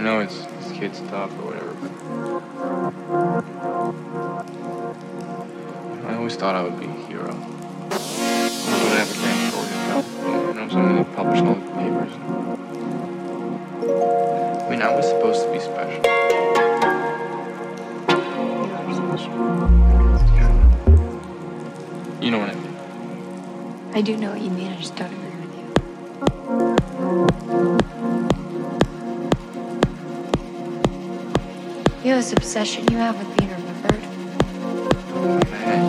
I know it's, it's kid stuff or whatever, I always thought I would be a hero. I would have a grand story to tell. You know, something that published all the papers. I mean, I was supposed to be special. You know what I mean? I do know what you mean. I just don't agree with you. You have this obsession you have with being remembered.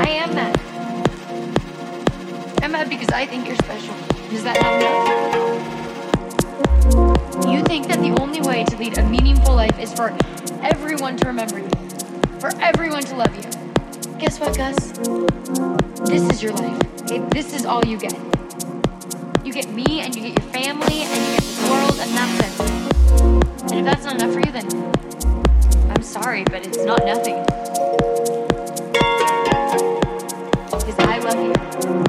I am mad. I'm mad because I think you're special. Is that not enough? You think that the only way to lead a meaningful life is for everyone to remember you, for everyone to love you. Guess what, Gus? This is your life. Okay? This is all you get. You get me, and you get your family, and you get this world, and that's it. And if that's not enough for you, then I'm sorry, but it's not nothing. Because I love you.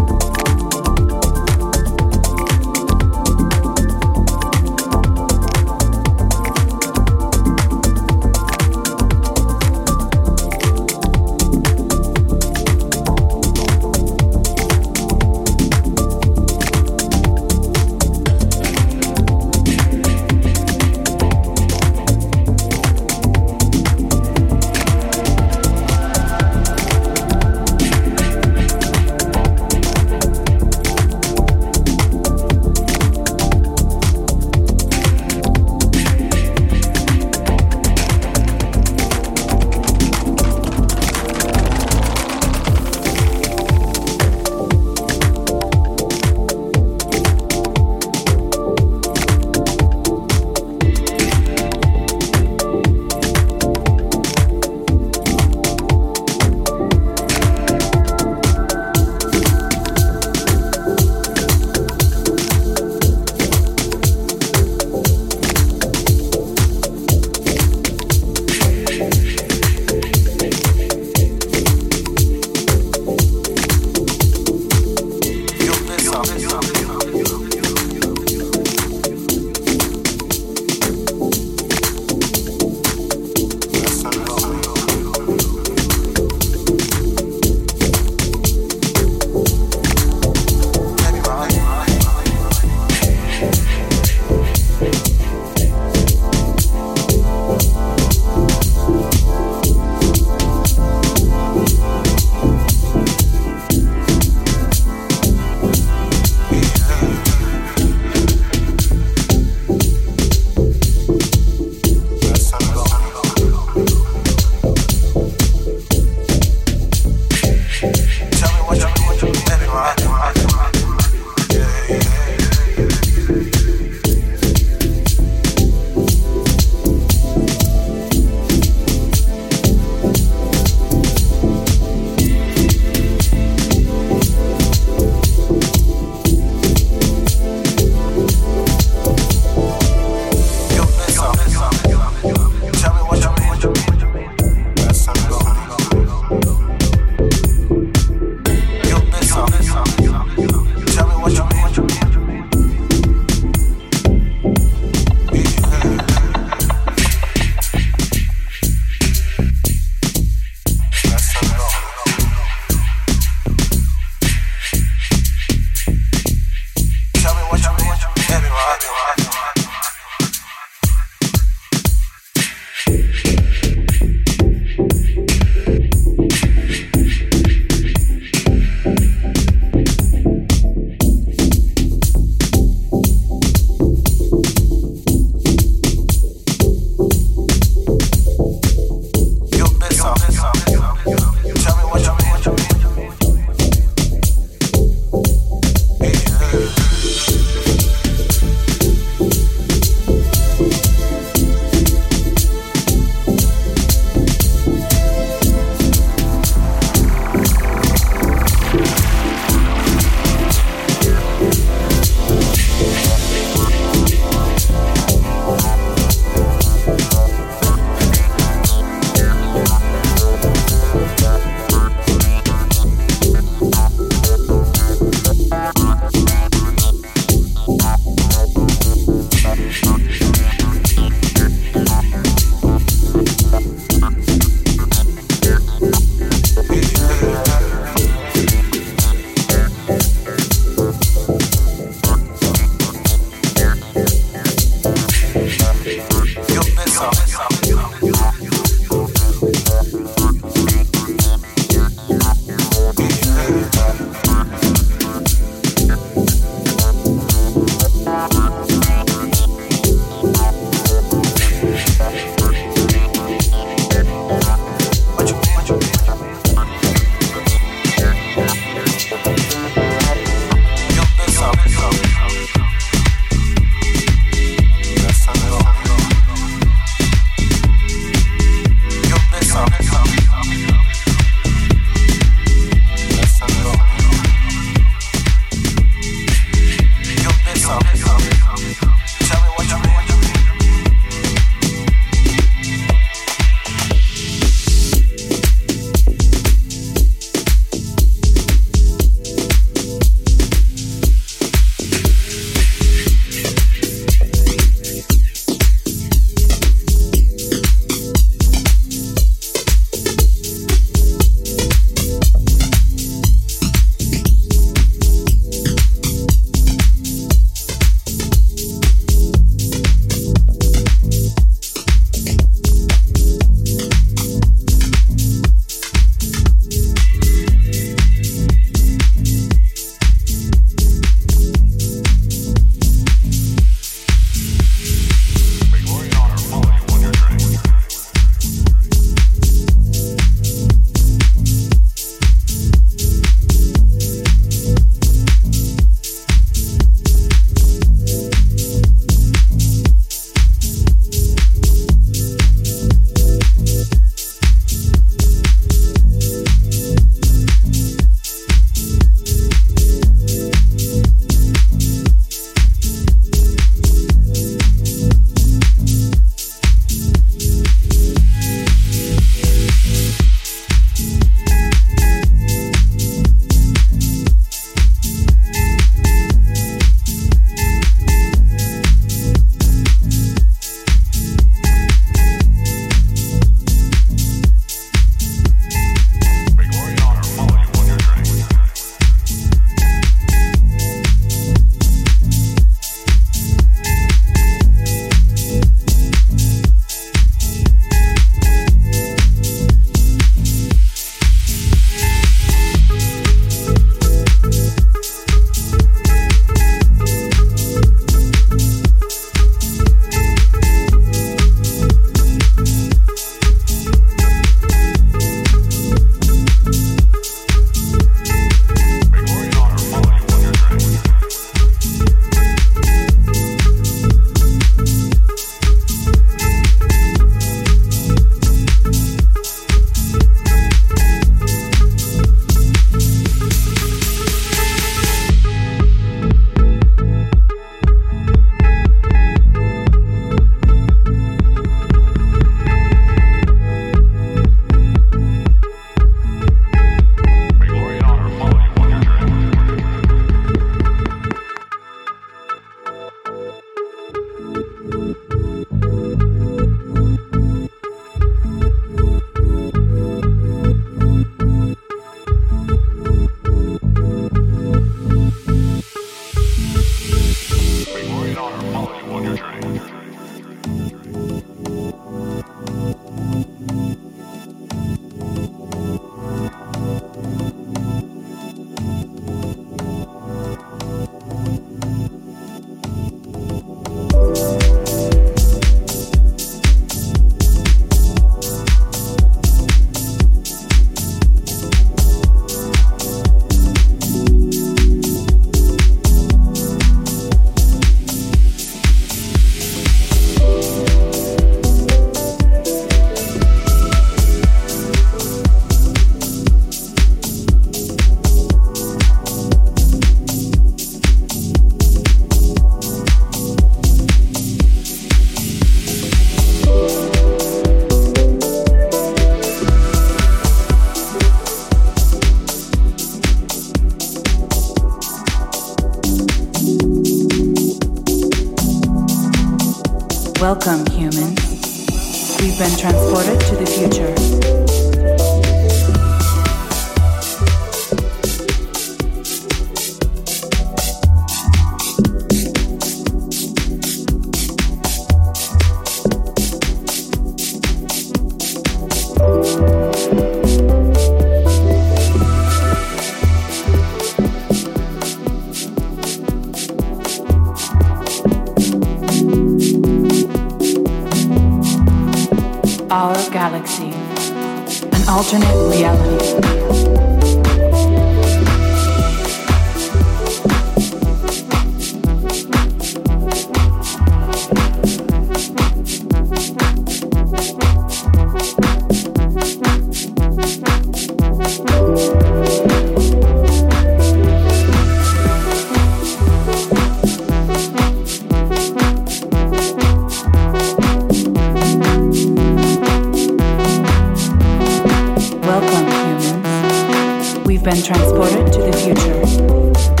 You've been transported to the future.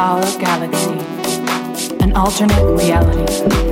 our galaxy, an alternate reality.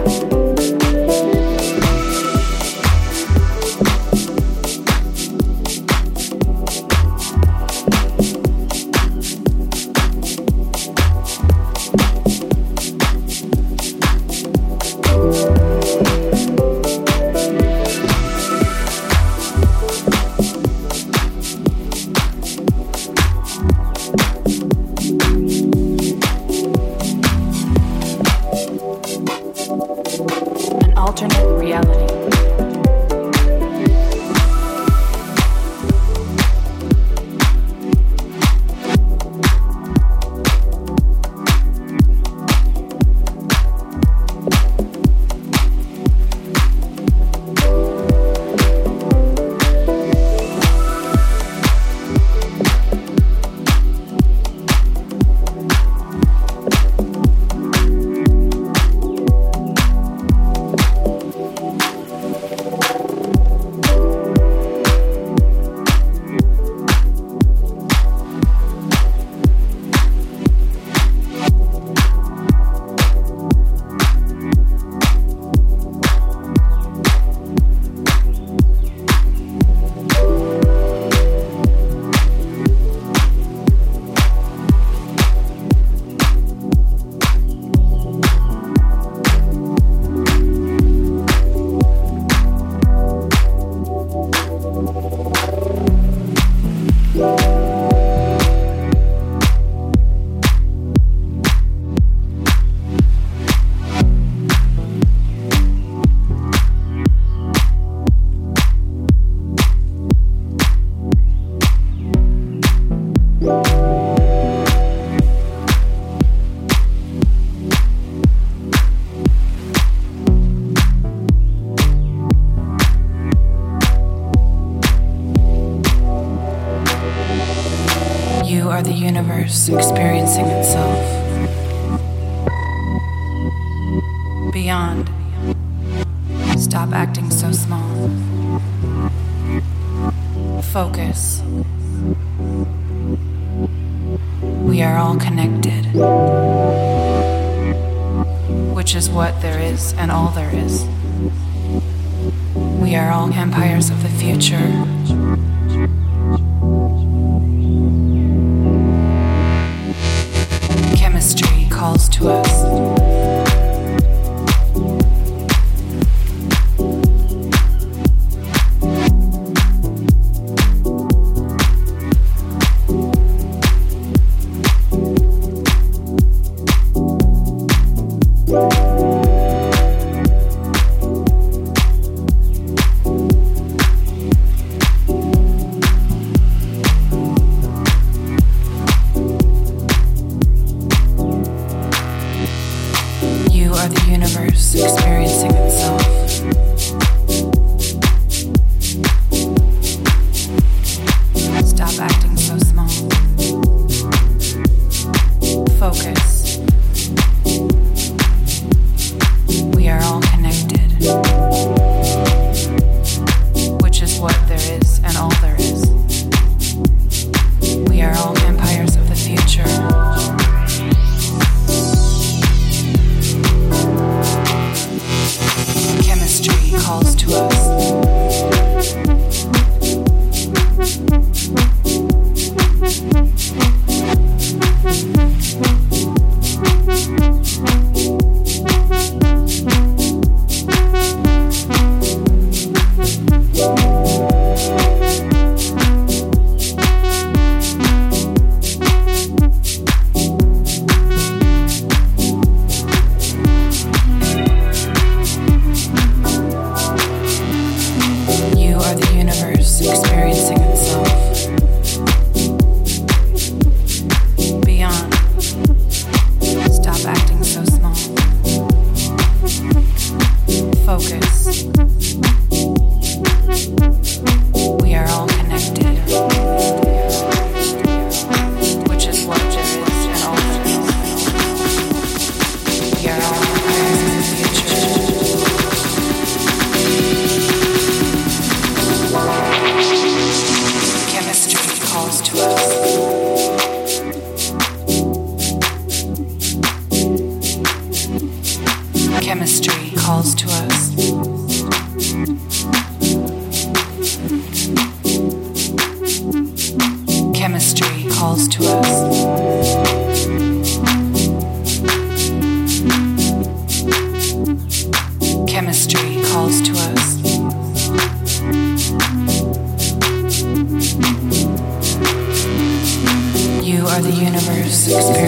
Universe experiencing itself. Universe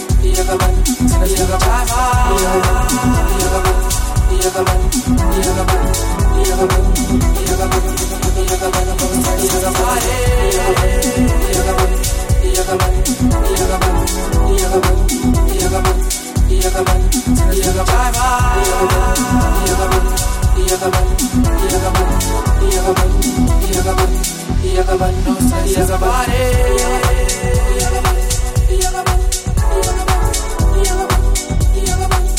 Yagaban, no, Yagaban, Yagaban, Yagaban, you, you.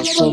Astro